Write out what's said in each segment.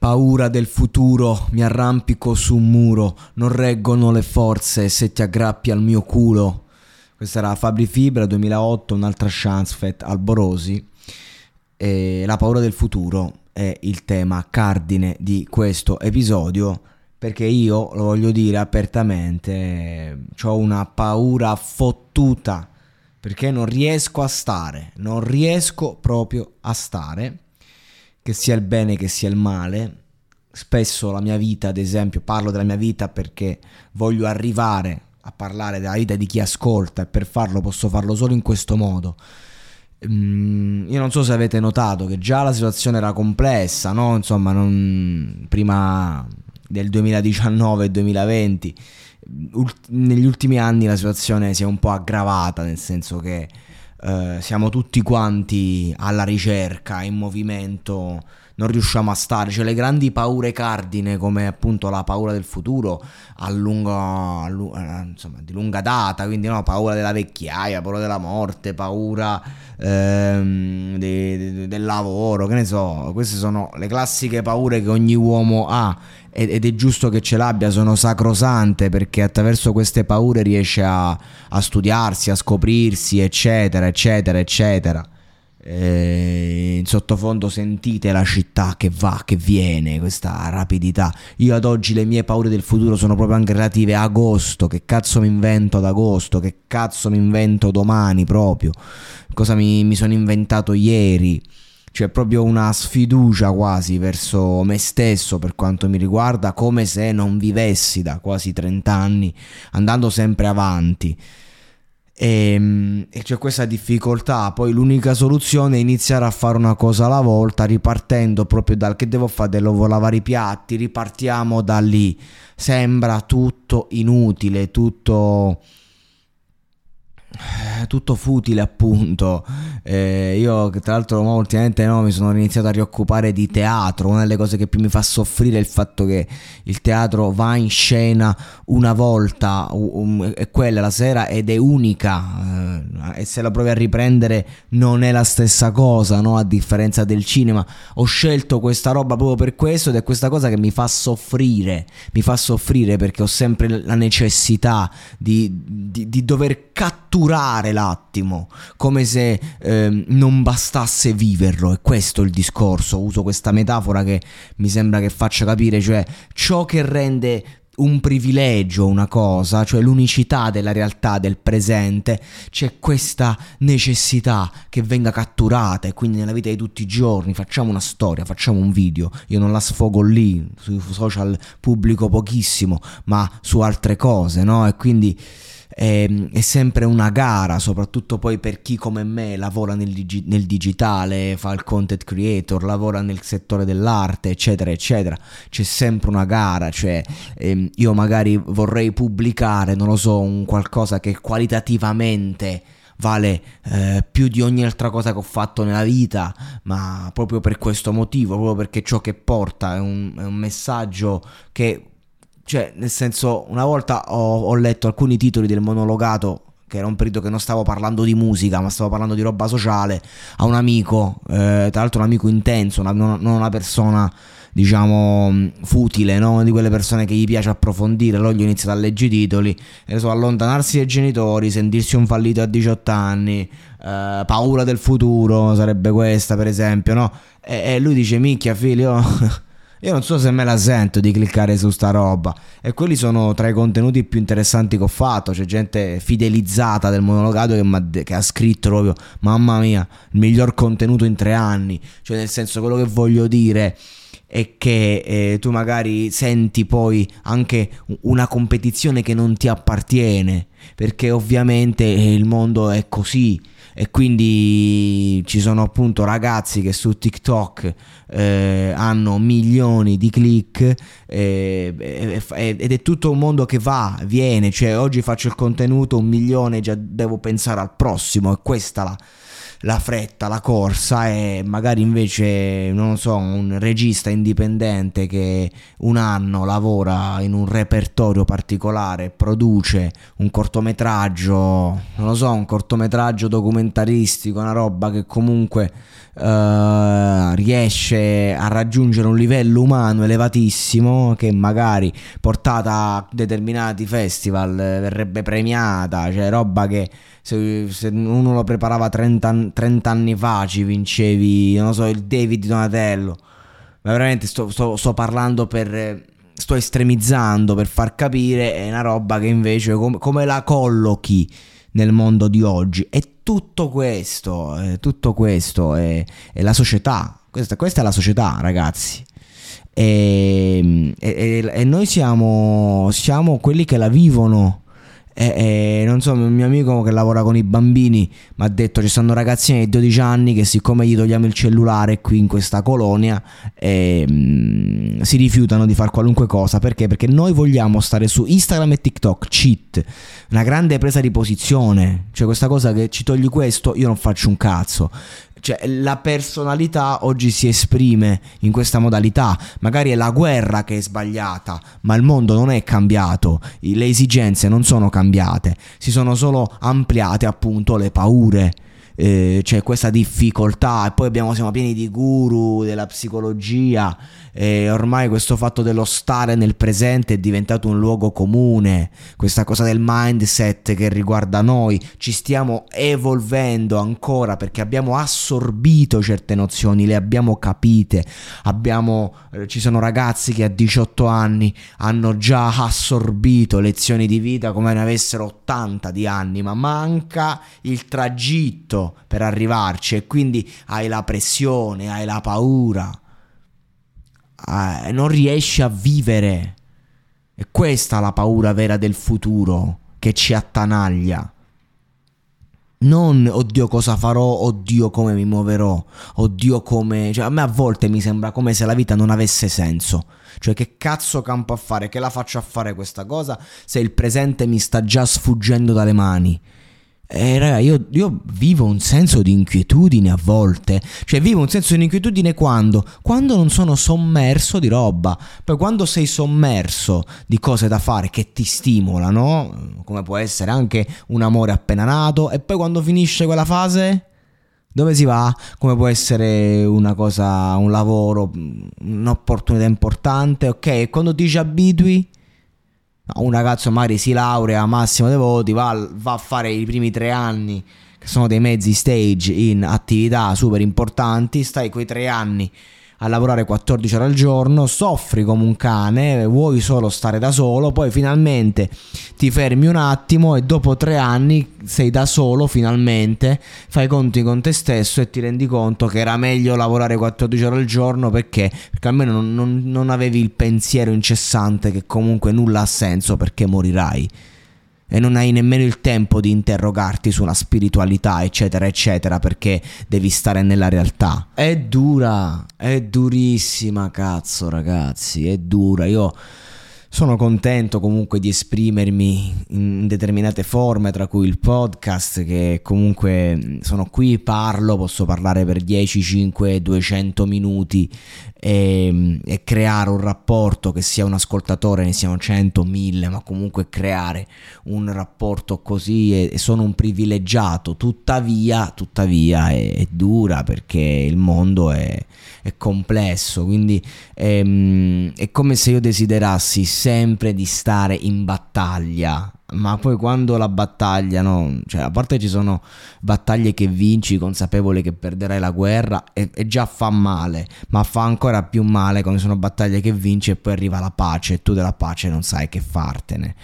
Paura del futuro, mi arrampico su un muro, non reggono le forze se ti aggrappi al mio culo. Questa era Fabri Fibra 2008, un'altra chance fatta Alborosi. E la paura del futuro è il tema cardine di questo episodio perché io, lo voglio dire apertamente, ho una paura fottuta perché non riesco a stare, non riesco proprio a stare, che sia il bene che sia il male. Spesso la mia vita, ad esempio, parlo della mia vita perché voglio arrivare a parlare della vita di chi ascolta e per farlo posso farlo solo in questo modo. Mm, io non so se avete notato che già la situazione era complessa, no? Insomma, non, prima del 2019-2020, ult- negli ultimi anni la situazione si è un po' aggravata, nel senso che eh, siamo tutti quanti alla ricerca, in movimento, non riusciamo a stare, cioè le grandi paure cardine come appunto la paura del futuro a lungo, a lu- eh, insomma, di lunga data, quindi no, paura della vecchiaia, paura della morte, paura ehm, de- de- del lavoro, che ne so, queste sono le classiche paure che ogni uomo ha ed è giusto che ce l'abbia, sono sacrosante perché attraverso queste paure riesce a, a studiarsi, a scoprirsi, eccetera, eccetera, eccetera. E in sottofondo sentite la città che va, che viene, questa rapidità. Io ad oggi le mie paure del futuro sono proprio anche relative a agosto. Che cazzo mi invento ad agosto? Che cazzo mi invento domani proprio? Cosa mi, mi sono inventato ieri? C'è proprio una sfiducia quasi verso me stesso per quanto mi riguarda, come se non vivessi da quasi 30 anni, andando sempre avanti. E, e, c'è questa difficoltà. Poi l'unica soluzione è iniziare a fare una cosa alla volta, ripartendo proprio dal che devo fare, devo lavare i piatti, ripartiamo da lì. Sembra tutto inutile, tutto tutto futile appunto. Eh, io tra l'altro ultimamente no, mi sono iniziato a rioccupare di teatro. Una delle cose che più mi fa soffrire è il fatto che il teatro va in scena una volta um, è quella la sera ed è unica. Eh, e se la provi a riprendere non è la stessa cosa no? a differenza del cinema. Ho scelto questa roba proprio per questo ed è questa cosa che mi fa soffrire. Mi fa soffrire perché ho sempre la necessità di, di, di dover catturare catturare l'attimo, come se eh, non bastasse viverlo. E questo è il discorso. Uso questa metafora che mi sembra che faccia capire, cioè ciò che rende un privilegio una cosa, cioè l'unicità della realtà del presente, c'è questa necessità che venga catturata e quindi nella vita di tutti i giorni facciamo una storia, facciamo un video, io non la sfogo lì, sui social pubblico pochissimo, ma su altre cose, no? E quindi è, ehm, è, sempre una gara, soprattutto poi per chi come me lavora nel, digi- nel, digitale, fa il content creator, lavora nel settore dell'arte, eccetera, eccetera. C'è sempre una gara, cioè ehm, io magari vorrei pubblicare, non lo so, un qualcosa che qualitativamente vale eh, più di ogni altra cosa che ho fatto nella vita, ma proprio per questo motivo, proprio perché ciò che porta è un, è un messaggio che, cioè, nel senso, una volta ho, ho letto alcuni titoli del monologato che era un periodo che non stavo parlando di musica, ma stavo parlando di roba sociale, a un amico, eh, tra l'altro un amico intenso, una, non una persona diciamo futile, no? di quelle persone che gli piace approfondire, allora gli ho iniziato a leggere i titoli, so, allontanarsi dai genitori, sentirsi un fallito a 18 anni, eh, paura del futuro, sarebbe questa per esempio, no? E, e lui dice, micchia figlio... Io non so se me la sento di cliccare su sta roba. E quelli sono tra i contenuti più interessanti che ho fatto. C'è gente fidelizzata del monologato che, che, ha scritto proprio: Mamma mia, il miglior contenuto in tre anni. Cioè, nel senso, quello che voglio dire è che eh, tu magari senti poi anche una competizione che non ti appartiene. Perché ovviamente il mondo è così e quindi ci sono appunto ragazzi che su TikTok eh, hanno milioni di click eh, ed è tutto un mondo che va, viene, cioè oggi faccio il contenuto un milione, già devo pensare al prossimo e questa la la fretta, la corsa e magari invece, non so, un regista indipendente che un anno lavora in un repertorio particolare, produce un cortometraggio, non lo so, un cortometraggio documentaristico, una roba che comunque uh, riesce a raggiungere un livello umano elevatissimo che magari portata a determinati festival verrebbe premiata, cioè roba che se, se uno lo preparava 30, 30, anni fa ci vincevi, non so, il David Donatello. Ma veramente sto, sto, sto parlando per sto estremizzando per far capire è una roba che invece come, come la collochi nel mondo di oggi. E tutto questo, tutto questo è, è la società. Questa, questa, è la società, ragazzi. E, e, e noi siamo, siamo quelli che la vivono e, e, non so, un mio amico che lavora con i bambini mi ha detto ci sono ragazzini di 12 anni che siccome gli togliamo il cellulare qui in questa colonia eh, mh, si rifiutano di fare qualunque cosa. Perché? Perché noi vogliamo stare su Instagram e TikTok, cheat, una grande presa di posizione. Cioè questa cosa che ci togli questo, io non faccio un cazzo cioè la personalità oggi si esprime in questa modalità. Magari è la guerra che è sbagliata, ma il mondo non è cambiato, le esigenze non sono cambiate, si sono solo ampliate appunto le paure eh, c'è questa difficoltà e poi abbiamo, siamo pieni di guru della psicologia e ormai questo fatto dello stare nel presente è diventato un luogo comune, questa cosa del mindset che riguarda noi, ci stiamo evolvendo ancora perché abbiamo assorbito certe nozioni, le abbiamo capite, abbiamo, eh, ci sono ragazzi che a 18 anni hanno già assorbito lezioni di vita come ne avessero 80 di anni, ma manca il tragitto per arrivarci e quindi hai la pressione, hai la paura, eh, non riesci a vivere. E questa è la paura vera del futuro che ci attanaglia. Non oddio cosa farò, oddio come mi muoverò, oddio come... Cioè a me a volte mi sembra come se la vita non avesse senso. Cioè che cazzo campo a fare, che la faccio a fare questa cosa se il presente mi sta già sfuggendo dalle mani. Eh, raga, io, io, vivo un senso di inquietudine a volte. Cioè, vivo un senso di inquietudine quando? Quando non sono sommerso di roba. Poi, quando sei sommerso di cose da fare che ti stimolano, come può essere anche un amore appena nato, e poi quando finisce quella fase. Dove si va? Come può essere una cosa, un lavoro, un'opportunità importante, ok? E quando ti ci abitui, un ragazzo magari si laurea massimo dei voti, va, va, a fare i primi tre anni, che sono dei mezzi stage in attività super importanti, stai quei tre anni a lavorare 14 ore al giorno, soffri come un cane, vuoi solo stare da solo, poi finalmente ti fermi un attimo e dopo tre anni sei da solo finalmente, fai conti con te stesso e ti rendi conto che era meglio lavorare 14 ore al giorno perché, perché almeno non, non, non avevi il pensiero incessante che comunque nulla ha senso perché morirai e non hai nemmeno il tempo di interrogarti su una spiritualità, eccetera, eccetera, perché devi stare nella realtà. È dura, è durissima, cazzo, ragazzi, è dura. Io Sono contento comunque di esprimermi in determinate forme, tra cui il podcast, che comunque sono qui, parlo, posso parlare per 10, 5, 200 minuti e, e creare un rapporto che sia un ascoltatore, ne siano 100, 1000, ma comunque creare un rapporto così e, e sono un privilegiato, tuttavia, tuttavia è, è dura perché il mondo è, è complesso, quindi è, ehm, è come se io desiderassi sempre di stare in battaglia ma poi quando la battaglia, no? Cioè, a parte ci sono battaglie che vinci consapevole che perderai la guerra e, e, già fa male, ma fa ancora più male quando sono battaglie che vinci e poi arriva la pace e tu della pace non sai che fartene.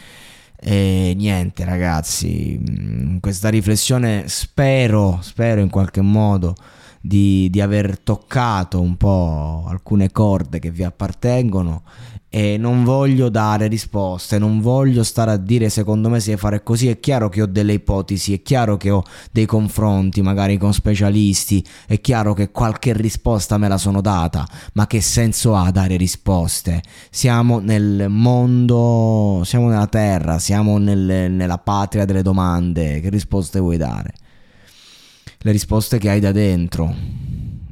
E niente ragazzi, mm, questa riflessione spero, spero in qualche modo di, di aver toccato un po' alcune corde che vi appartengono e non voglio dare risposte, non voglio stare a dire secondo me si deve fare così, è chiaro che ho delle ipotesi, è chiaro che ho dei confronti magari con specialisti, è chiaro che qualche risposta me la sono data, ma che senso ha dare risposte? Siamo nel mondo, siamo nella terra, siamo nel, nella patria delle domande, che risposte vuoi dare? Le risposte che hai da dentro,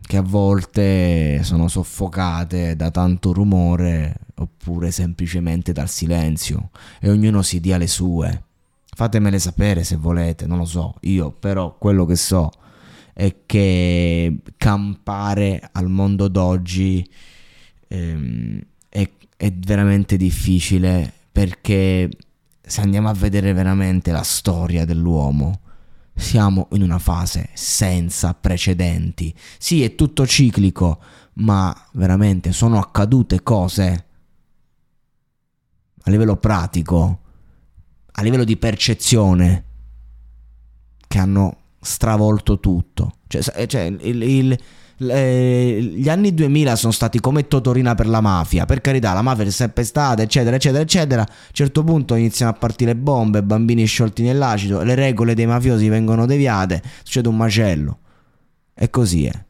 che a volte sono soffocate da tanto rumore oppure semplicemente dal silenzio e ognuno si dia le sue. Fatemele sapere se volete, non lo so, io però quello che so è che campare al mondo d'oggi ehm, è, è veramente difficile perché se andiamo a vedere veramente la storia dell'uomo, siamo in una fase senza precedenti. Sì, è tutto ciclico, ma veramente sono accadute cose a livello pratico, a livello di percezione, che hanno stravolto tutto. Cioè, cioè il, il, le, gli anni 2000 sono stati come Totorina per la mafia. Per carità, la mafia è sempre stata, eccetera, eccetera, eccetera. A un certo punto iniziano a partire bombe, bambini sciolti nell'acido, le regole dei mafiosi vengono deviate, succede un macello. E così è.